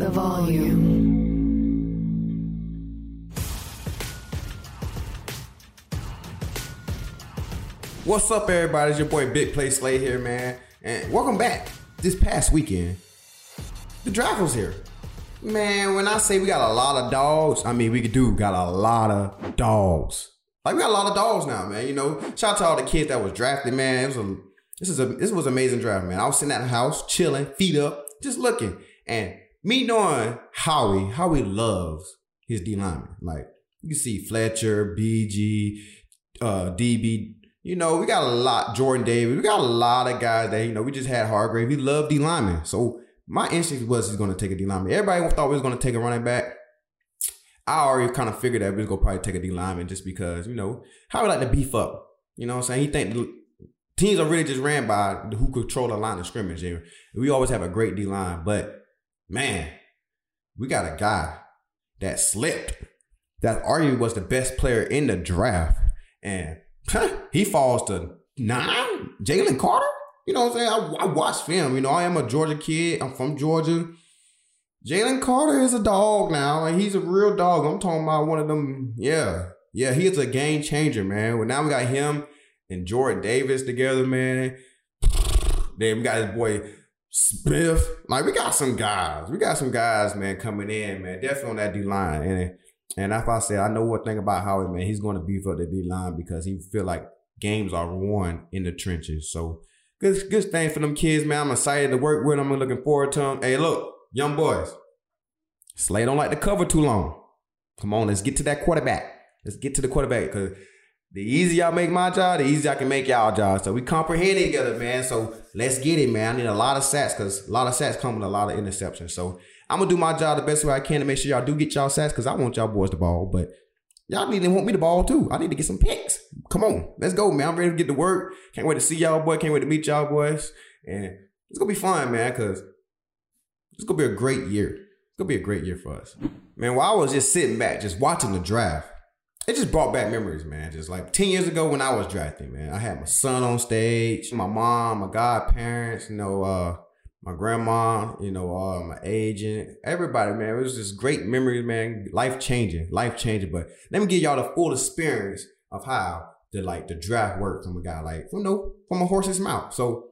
the volume. What's up, everybody? It's your boy Big Play Slay here, man. And welcome back. This past weekend, the draft was here. Man, when I say we got a lot of dogs, I mean we do got a lot of dogs. Like we got a lot of dogs now, man. You know, shout out to all the kids that was drafted, man. It was a this is a this was amazing draft, man. I was sitting at the house, chilling, feet up, just looking. And me knowing Howie, Howie loves his D lineman. Like you see Fletcher, BG, uh, DB. You know, we got a lot, Jordan Davis. We got a lot of guys that, you know, we just had Hargrave. We love D lineman. So my instinct was he's going to take a D lineman. Everybody thought we was going to take a running back. I already kind of figured that we was going to probably take a D lineman just because, you know, how we like to beef up. You know what I'm saying? He think the teams are really just ran by who control the line of scrimmage. And we always have a great D line. But man, we got a guy that slipped. That arguably was the best player in the draft. And he falls to nine. Jalen Carter? You know what I'm saying? I, I watch film. You know, I am a Georgia kid. I'm from Georgia. Jalen Carter is a dog now. and he's a real dog. I'm talking about one of them. Yeah. Yeah, he is a game changer, man. Well, now we got him and Jordan Davis together, man. Then we got his boy Smith. Like we got some guys. We got some guys, man, coming in, man. Definitely on that D line. And and if I say I know one thing about Howard, man, he's going to beef up the D line because he feel like games are won in the trenches. So good, good thing for them kids, man. I'm excited to work with them. I'm looking forward to them. Hey, look, young boys, Slay don't like to cover too long. Come on, let's get to that quarterback. Let's get to the quarterback because the easier I make my job, the easier I can make y'all job. So we comprehend it together, man. So let's get it, man. I need a lot of sacks because a lot of sacks come with a lot of interceptions. So I'm gonna do my job the best way I can to make sure y'all do get y'all sacks because I want y'all boys the ball, but y'all need to want me the ball too. I need to get some picks. Come on, let's go, man. I'm ready to get to work. Can't wait to see y'all, boy. Can't wait to meet y'all, boys. And it's gonna be fun, man, because it's gonna be a great year. It's gonna be a great year for us, man. While I was just sitting back, just watching the draft it just brought back memories, man. Just like 10 years ago when I was drafting, man. I had my son on stage, my mom, my godparents, you know, uh, my grandma, you know, uh, my agent, everybody, man. It was just great memories, man. Life changing, life changing. But let me give y'all the full experience of how the like the draft worked from a guy like from no from a horse's mouth. So,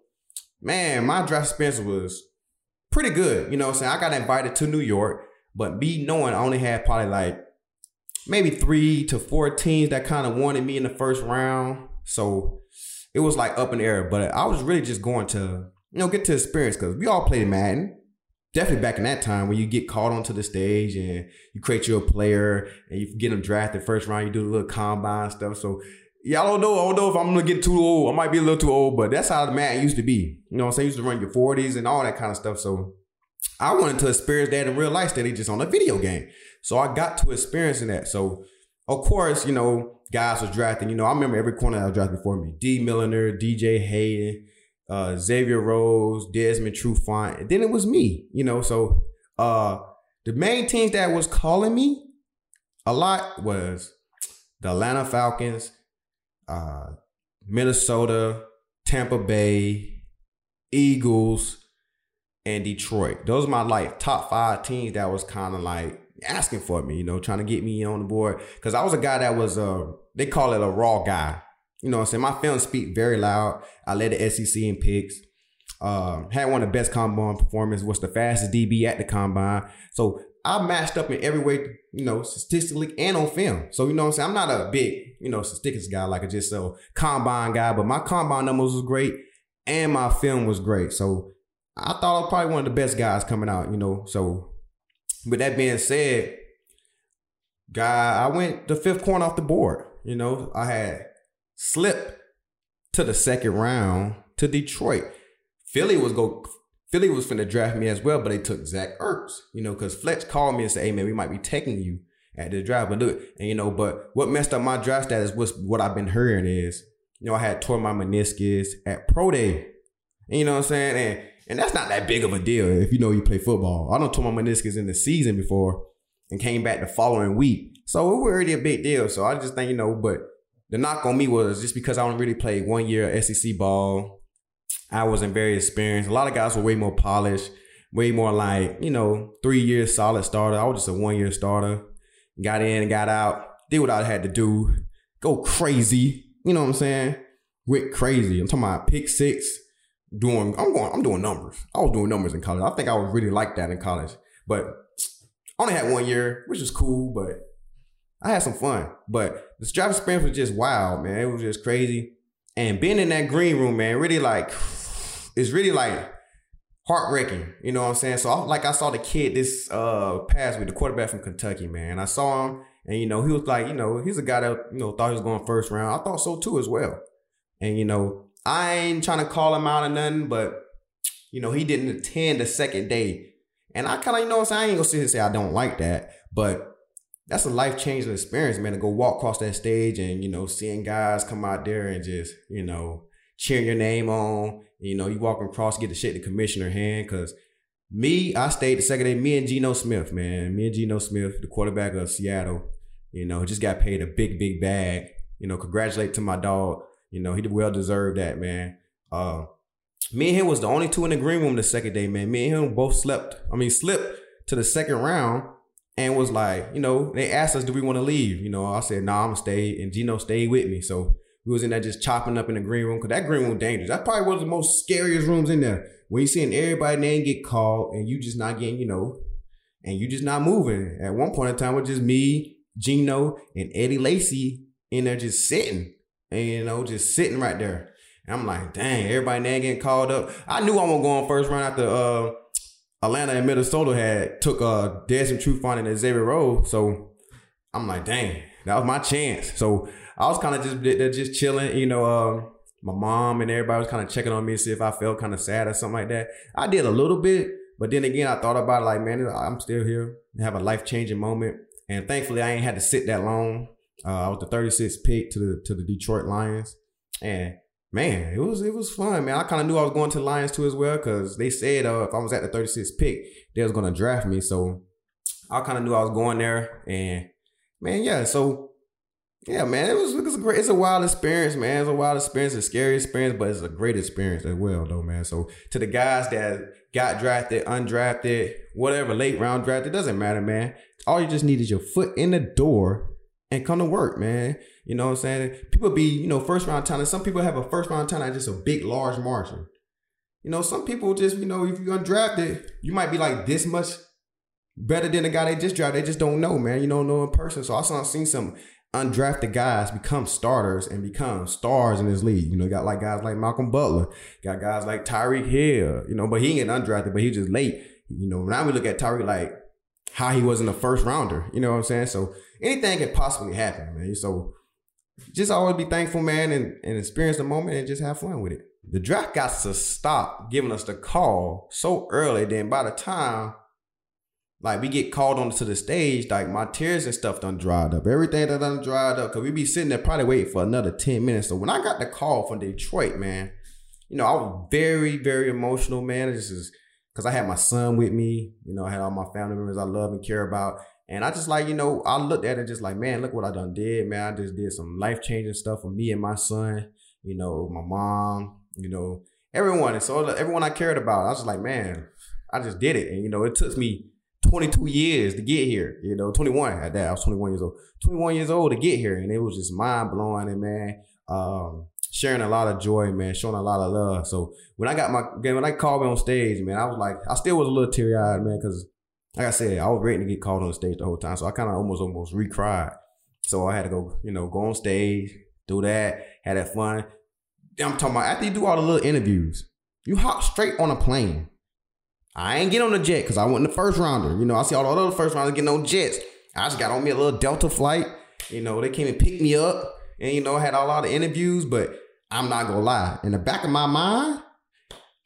man, my draft experience was pretty good. You know, I'm saying I got invited to New York, but me knowing I only had probably like maybe three to four teams that kind of wanted me in the first round. So it was like up in the air. But I was really just going to, you know, get to experience because we all played Madden. Definitely back in that time when you get called onto the stage and you create your player and you get them drafted first round, you do the little combine stuff. So I don't know. I don't know if I'm gonna get too old. I might be a little too old, but that's how the man used to be. You know what I'm saying? You used to run your 40s and all that kind of stuff. So I wanted to experience that in real life instead of just on a video game. So I got to experiencing that. So of course, you know, guys was drafting. You know, I remember every corner that was drafted before me. D. Milliner, DJ Hayden, uh, Xavier Rhodes, Desmond Trufant. And then it was me, you know. So uh the main teams that was calling me a lot was the Atlanta Falcons, uh, Minnesota, Tampa Bay, Eagles, and Detroit. Those are my like top five teams that was kind of like asking for me, you know, trying to get me on the board. Cause I was a guy that was uh they call it a raw guy. You know I'm saying? My film speak very loud. I led the SEC in picks. Um, had one of the best combine performances, was the fastest DB at the combine. So I matched up in every way, you know, statistically and on film. So, you know I'm saying? I'm not a big, you know, statistics guy, like a just a combine guy, but my combine numbers was great and my film was great. So I thought I was probably one of the best guys coming out, you know. So with that being said, guy, I went the fifth corner off the board. You know, I had slipped to the second round to Detroit. Philly was go Philly was finna draft me as well, but they took Zach Ertz, you know, because Fletch called me and said, Hey man, we might be taking you at the draft. But look, and you know, but what messed up my draft status was what I've been hearing is, you know, I had tore my meniscus at Pro Day. You know what I'm saying? And and that's not that big of a deal if you know you play football. I don't tore my meniscus in the season before and came back the following week. So it was already a big deal. So I just think, you know, but the knock on me was just because I don't really play one year of SEC ball. I wasn't very experienced. A lot of guys were way more polished. way more like, you know, three years solid starter. I was just a one year starter. Got in and got out, did what I had to do, go crazy. You know what I'm saying? Went crazy. I'm talking about pick six, doing I'm going I'm doing numbers. I was doing numbers in college. I think I was really like that in college. But I only had one year, which was cool, but I had some fun. But the draft experience was just wild, man. It was just crazy. And being in that green room, man, really like it's really like heartbreaking. You know what I'm saying? So I, like I saw the kid this uh past week, the quarterback from Kentucky, man. I saw him and you know, he was like, you know, he's a guy that, you know, thought he was going first round. I thought so too as well. And you know, I ain't trying to call him out or nothing, but you know, he didn't attend the second day. And I kind of, you know, what I'm saying? I ain't gonna sit here and say I don't like that, but that's a life changing experience, man, to go walk across that stage and, you know, seeing guys come out there and just, you know, cheering your name on. You know, you walk across, get to shake the commissioner hand. Cause me, I stayed the second day, me and Geno Smith, man. Me and Geno Smith, the quarterback of Seattle, you know, just got paid a big, big bag. You know, congratulate to my dog. You know, he well deserved that, man. Uh, me and him was the only two in the green room the second day, man. Me and him both slept. I mean, slipped to the second round and was like, you know, they asked us, do we want to leave? You know, I said, nah, I'm gonna stay. And Geno stayed with me. So we was in there just chopping up in the green room. Cause that green room dangerous. That probably was the most scariest rooms in there. When you seeing everybody name get called and you just not getting, you know, and you just not moving. At one point in time, it was just me, Geno, and Eddie Lacy in there just sitting and you know, just sitting right there. And I'm like, dang, everybody now getting called up. I knew I was going first round after uh, Atlanta and Minnesota had took uh Desmond Trufant and Xavier Rhodes. So I'm like, dang, that was my chance. So I was kind of just just chilling, you know. Uh, my mom and everybody was kind of checking on me to see if I felt kind of sad or something like that. I did a little bit, but then again, I thought about it like, man, I'm still here. have a life changing moment, and thankfully, I ain't had to sit that long. Uh, I was the 36th pick to the to the Detroit Lions, and man, it was it was fun, man. I kind of knew I was going to the Lions too as well because they said uh, if I was at the 36th pick, they was gonna draft me. So I kind of knew I was going there, and man, yeah. So yeah, man, it was it was a great. It's a wild experience, man. It's a wild experience, a scary experience, but it's a great experience as well, though, man. So to the guys that got drafted, undrafted, whatever, late round drafted, doesn't matter, man. All you just need is your foot in the door and come to work, man. You know what I'm saying? People be, you know, first round talent. Some people have a first round talent just a big, large margin. You know, some people just, you know, if you're undrafted, you might be like this much better than the guy they just drafted. They just don't know, man. You don't know in person. So I saw seen some undrafted guys become starters and become stars in this league. You know, got like guys like Malcolm Butler, got guys like Tyreek Hill, you know, but he ain't undrafted, but he just late. You know, now we look at Tyreek like how he was in the first rounder. You know what I'm saying? So anything could possibly happen, man. So just always be thankful, man, and, and experience the moment and just have fun with it. The draft got to stop giving us the call so early. Then by the time like we get called onto the stage, like my tears and stuff done dried up. Everything that done dried up. Cause we be sitting there probably waiting for another 10 minutes. So when I got the call from Detroit, man, you know, I was very, very emotional, man. This is because I had my son with me. You know, I had all my family members I love and care about. And I just like, you know, I looked at it just like, man, look what I done did, man. I just did some life changing stuff for me and my son, you know, my mom, you know, everyone. And so everyone I cared about, I was like, man, I just did it. And, you know, it took me 22 years to get here, you know, 21 at that. I was 21 years old, 21 years old to get here. And it was just mind blowing. And, man, um, sharing a lot of joy, man, showing a lot of love. So when I got my, game, when I called me on stage, man, I was like, I still was a little teary eyed, man, because like I said, I was waiting to get called on stage the whole time. So I kind of almost almost recried. So I had to go, you know, go on stage, do that, had that fun. I'm talking about after you do all the little interviews, you hop straight on a plane. I ain't get on the jet because I went in the first rounder. You know, I see all the other first rounders getting on jets. I just got on me a little Delta flight. You know, they came and picked me up and, you know, had a lot of interviews, but I'm not gonna lie. In the back of my mind,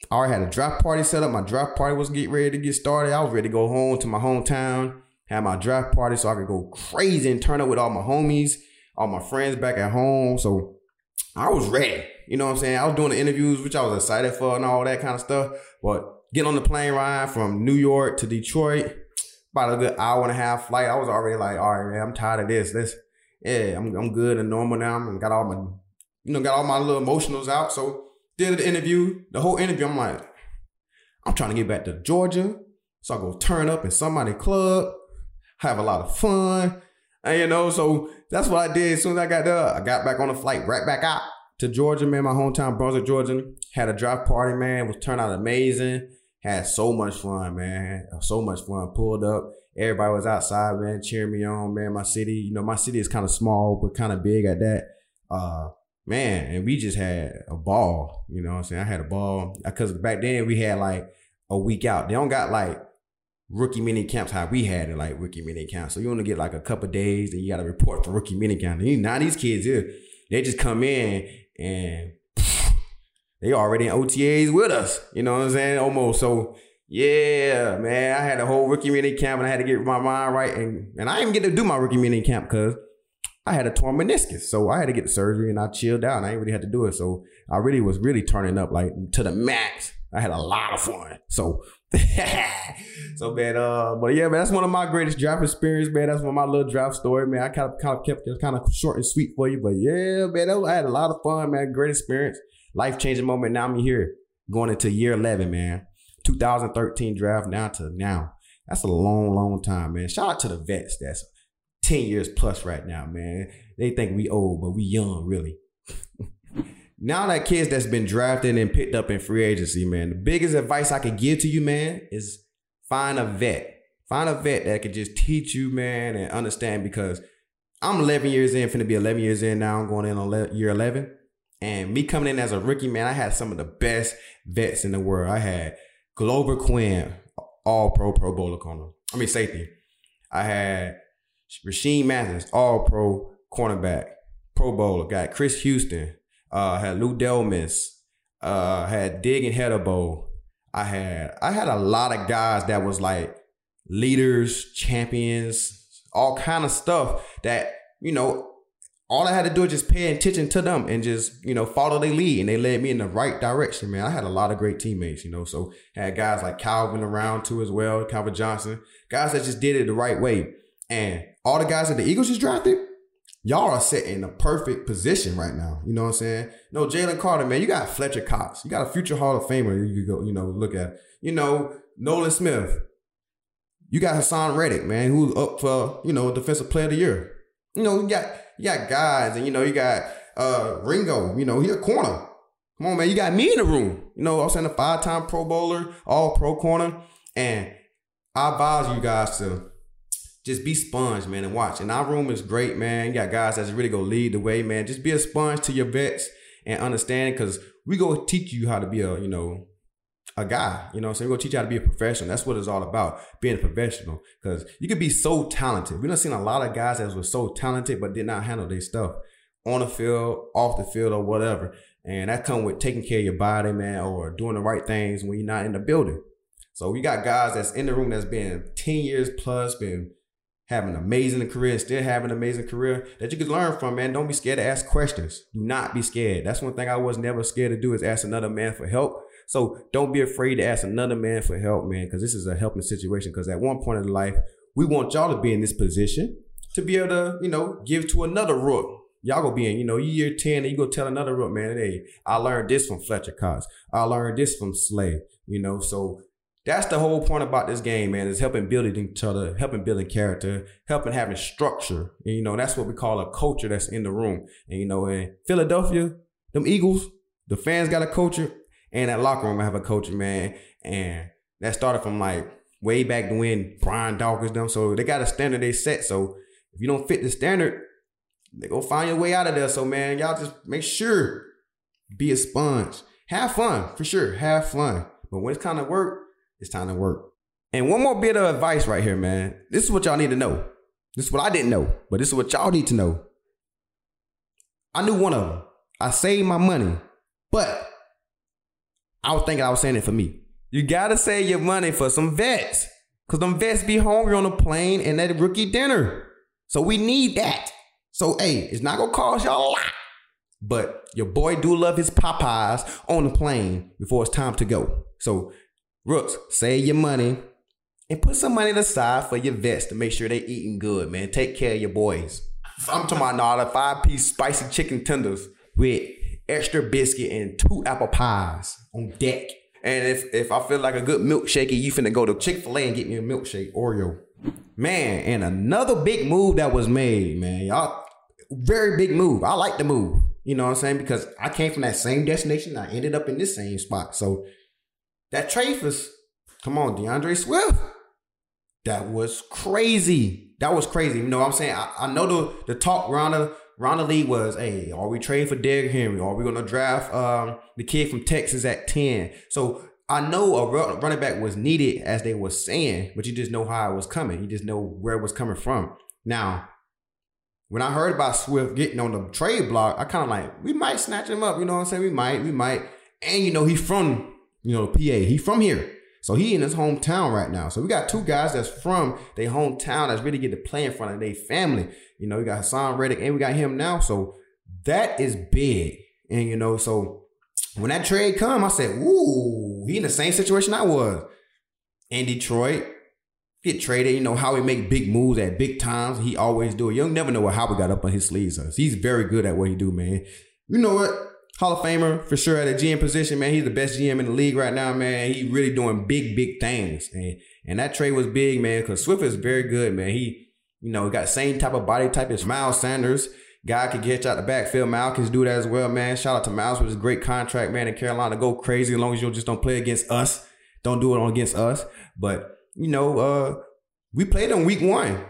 I already had a draft party set up. My draft party was getting ready to get started. I was ready to go home to my hometown, have my draft party so I could go crazy and turn up with all my homies, all my friends back at home. So I was ready. You know what I'm saying? I was doing the interviews, which I was excited for and all that kind of stuff. But getting on the plane ride from New York to Detroit, about a good hour and a half flight, I was already like, all right, man, I'm tired of this. This, yeah, I'm, I'm good and normal now. I got all my, you know, got all my little emotionals out. So did the interview, the whole interview, I'm like, I'm trying to get back to Georgia. So I go turn up in somebody club, have a lot of fun. And you know, so that's what I did. As soon as I got there, I got back on the flight, right back out to Georgia, man, my hometown, Brunswick, Georgia. Had a drive party, man. Was turned out amazing. Had so much fun, man. So much fun. Pulled up. Everybody was outside, man, cheering me on, man. My city, you know, my city is kind of small, but kind of big at that. Uh, man, and we just had a ball. You know what I'm saying? I had a ball because back then we had like a week out. They don't got like rookie mini camps how we had it, like rookie mini camps. So you only get like a couple days, and you got to report for rookie mini camp. Now these kids here, they just come in and they already in OTAs with us. You know what I'm saying? Almost. So yeah, man, I had a whole rookie mini camp, and I had to get my mind right, and and I didn't get to do my rookie mini camp because I had a torn meniscus. So I had to get the surgery and I chilled out. I ain't really had to do it. So I really was really turning up like to the max. I had a lot of fun. So so man, uh, but yeah, man, that's one of my greatest draft experience, man. That's one of my little draft story, man. I kind of kind of kept it kind of short and sweet for you, but yeah, man, was, I had a lot of fun, man. Great experience, life changing moment. Now I'm here, going into year eleven, man. 2013 draft now to now. That's a long, long time, man. Shout out to the vets. That's 10 years plus right now, man. They think we old, but we young, really. now that kids that's been drafted and picked up in free agency, man, the biggest advice I could give to you, man, is find a vet. Find a vet that could just teach you, man, and understand because I'm 11 years in, finna be 11 years in now. I'm going in on year 11. And me coming in as a rookie, man, I had some of the best vets in the world. I had Glover Quin, all pro Pro Bowler corner. I mean, safety. I had Rashean Mathis, all pro cornerback, pro bowler. Got Chris Houston. Uh, had Lou Delmas. Uh, had Dig and Hedabo. I had I had a lot of guys that was like leaders, champions, all kind of stuff that you know. All I had to do is just pay attention to them and just you know follow their lead, and they led me in the right direction. Man, I had a lot of great teammates, you know. So had guys like Calvin around too as well, Calvin Johnson, guys that just did it the right way. And all the guys that the Eagles just drafted, y'all are set in the perfect position right now. You know what I'm saying? No, Jalen Carter, man, you got Fletcher Cox. You got a future Hall of Famer you go, you know, look at. You know, Nolan Smith. You got Haason Reddick, man, who's up for, you know, defensive player of the year. You know, you got you got guys, and you know, you got uh Ringo, you know, he a corner. Come on, man, you got me in the room. You know, I'm saying a five-time pro bowler, all pro corner. And I advise you guys to just be sponge, man, and watch. And our room is great, man. You got guys that's really gonna lead the way, man. Just be a sponge to your vets and understand because we go teach you how to be a, you know, a guy. You know, so we're gonna teach you how to be a professional. That's what it's all about, being a professional. Because you could be so talented. We done seen a lot of guys that were so talented but did not handle their stuff on the field, off the field, or whatever. And that come with taking care of your body, man, or doing the right things when you're not in the building. So we got guys that's in the room that's been 10 years plus, been having an amazing career, still have an amazing career that you can learn from, man. Don't be scared to ask questions. Do not be scared. That's one thing I was never scared to do is ask another man for help. So don't be afraid to ask another man for help, man, because this is a helping situation. Because at one point in life, we want y'all to be in this position to be able to, you know, give to another rook. Y'all gonna be in, you know, year 10 and you go tell another rook, man, hey, I learned this from Fletcher Cox. I learned this from Slay, you know, so that's the whole point about this game, man, is helping building each other, helping building character, helping having structure. And, you know, that's what we call a culture that's in the room. And, you know, in Philadelphia, them Eagles, the fans got a culture, and that locker room I have a culture, man. And that started from like way back when Brian Dawkins them. So they got a standard they set. So if you don't fit the standard, they go find your way out of there. So man, y'all just make sure be a sponge. Have fun for sure. Have fun. But when it's kind of work, it's time to work. And one more bit of advice right here, man. This is what y'all need to know. This is what I didn't know, but this is what y'all need to know. I knew one of them. I saved my money, but I was thinking I was saying it for me. You gotta save your money for some vets. Cause them vets be hungry on the plane and that rookie dinner. So we need that. So hey, it's not gonna cost y'all a lot. But your boy do love his Popeyes on the plane before it's time to go. So Rooks, save your money and put some money aside for your vets to make sure they eating good, man. Take care of your boys. I'm talking about all the five piece spicy chicken tenders with extra biscuit and two apple pies on deck. And if if I feel like a good milkshake, you finna go to Chick Fil A and get me a milkshake Oreo. Man, and another big move that was made, man, y'all. Very big move. I like the move. You know what I'm saying? Because I came from that same destination. I ended up in this same spot. So that trade was, come on, D'Andre Swift. That was crazy. That was crazy. You know what I'm saying? I, I know the the talk around the around the league was, hey, are we trading for Derrick Henry? Are we gonna draft um, the kid from Texas at 10? So I know a running back was needed as they were saying, but you just know how it was coming. You just know where it was coming from. Now, when I heard about Swift getting on the trade block, I kind of like, we might snatch him up. You know what I'm saying? We might, we might. And you know, he's from, you know, PA. He from here. So he in his hometown right now. So we got two guys that's from their hometown that's really get to play in front of their family. You know, we got Haason Reddick and we got him now. So that is big. And you know, so when that trade come, I said, ooh, he in the same situation I was. In Detroit, get traded, you know, how he make big moves at big times. He always do it. You'll never know what Howard got up on his sleeves. He's very good at what he do, man. You know what? Hall of Famer for sure at a GM position, man. He's the best GM in the league right now, man. He really doing big, big things. And and that trade was big, man, because Swift is very good, man. He, you know, got same type of body type as Miles Sanders. Guy could get you out the backfield. Miles can do that as well, man. Shout out to Miles with his great contract, man, in Carolina. Go crazy as long as you just don't play against us. Don't do it against us. But, you know, uh, we played on week one.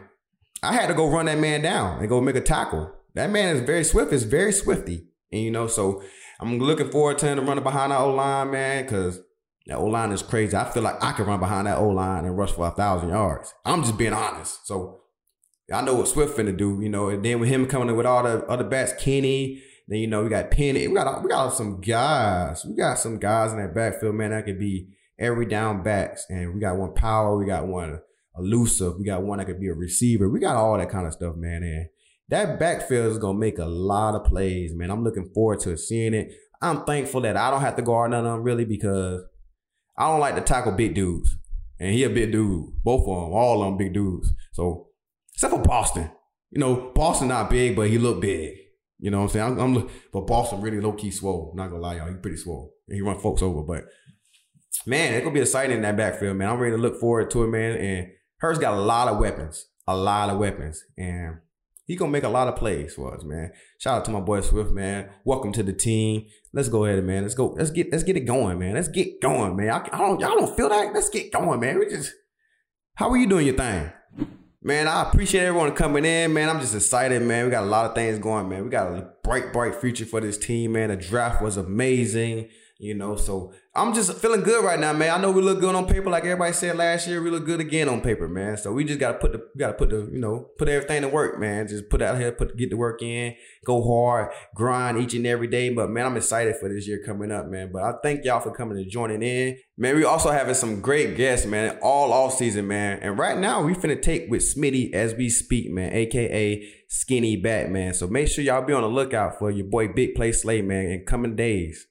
I had to go run that man down and go make a tackle. That man is very swift, is very swifty. And you know, so I'm looking forward to him running behind that O line, man, because that O line is crazy. I feel like I can run behind that O line and rush for a thousand yards. I'm just being honest. So I know what Swift finna do, you know. And then with him coming in with all the other backs, Kenny, then you know we got Penny. We got we got some guys. We got some guys in that backfield, man. That could be every down backs, and we got one power. We got one elusive. We got one that could be a receiver. We got all that kind of stuff, man. And that backfield is gonna make a lot of plays, man. I'm looking forward to seeing it. I'm thankful that I don't have to guard none of them really because I don't like to tackle big dudes. And he a big dude. Both of them, all of them big dudes. So except for Boston. You know, Boston not big, but he look big. You know what I'm saying? I'm, I'm but Boston really low key swole. Not gonna lie, y'all. He pretty swole. And he run folks over. But man, it's gonna be exciting in that backfield, man. I'm ready to look forward to it, man. And Hurts got a lot of weapons. A lot of weapons. And he gonna make a lot of plays for us, man. Shout out to my boy Swift, man. Welcome to the team. Let's go ahead, man. Let's go. Let's get let's get it going, man. Let's get going, man. I, I don't y'all don't feel that. Let's get going, man. We just how are you doing your thing? Man, I appreciate everyone coming in, man. I'm just excited, man. We got a lot of things going, man. We got a bright, bright future for this team, man. The draft was amazing. You know, so I'm just feeling good right now, man. I know we look good on paper, like everybody said last year. We look good again on paper, man. So we just gotta put the gotta put the you know put everything to work, man. Just put out here, put get the work in, go hard, grind each and every day. But man, I'm excited for this year coming up, man. But I thank y'all for coming and joining in, man. We also having some great guests, man, all off season, man. And right now we finna take with Smitty as we speak, man, aka Skinny Batman. So make sure y'all be on the lookout for your boy Big Play Slay, man, in coming days.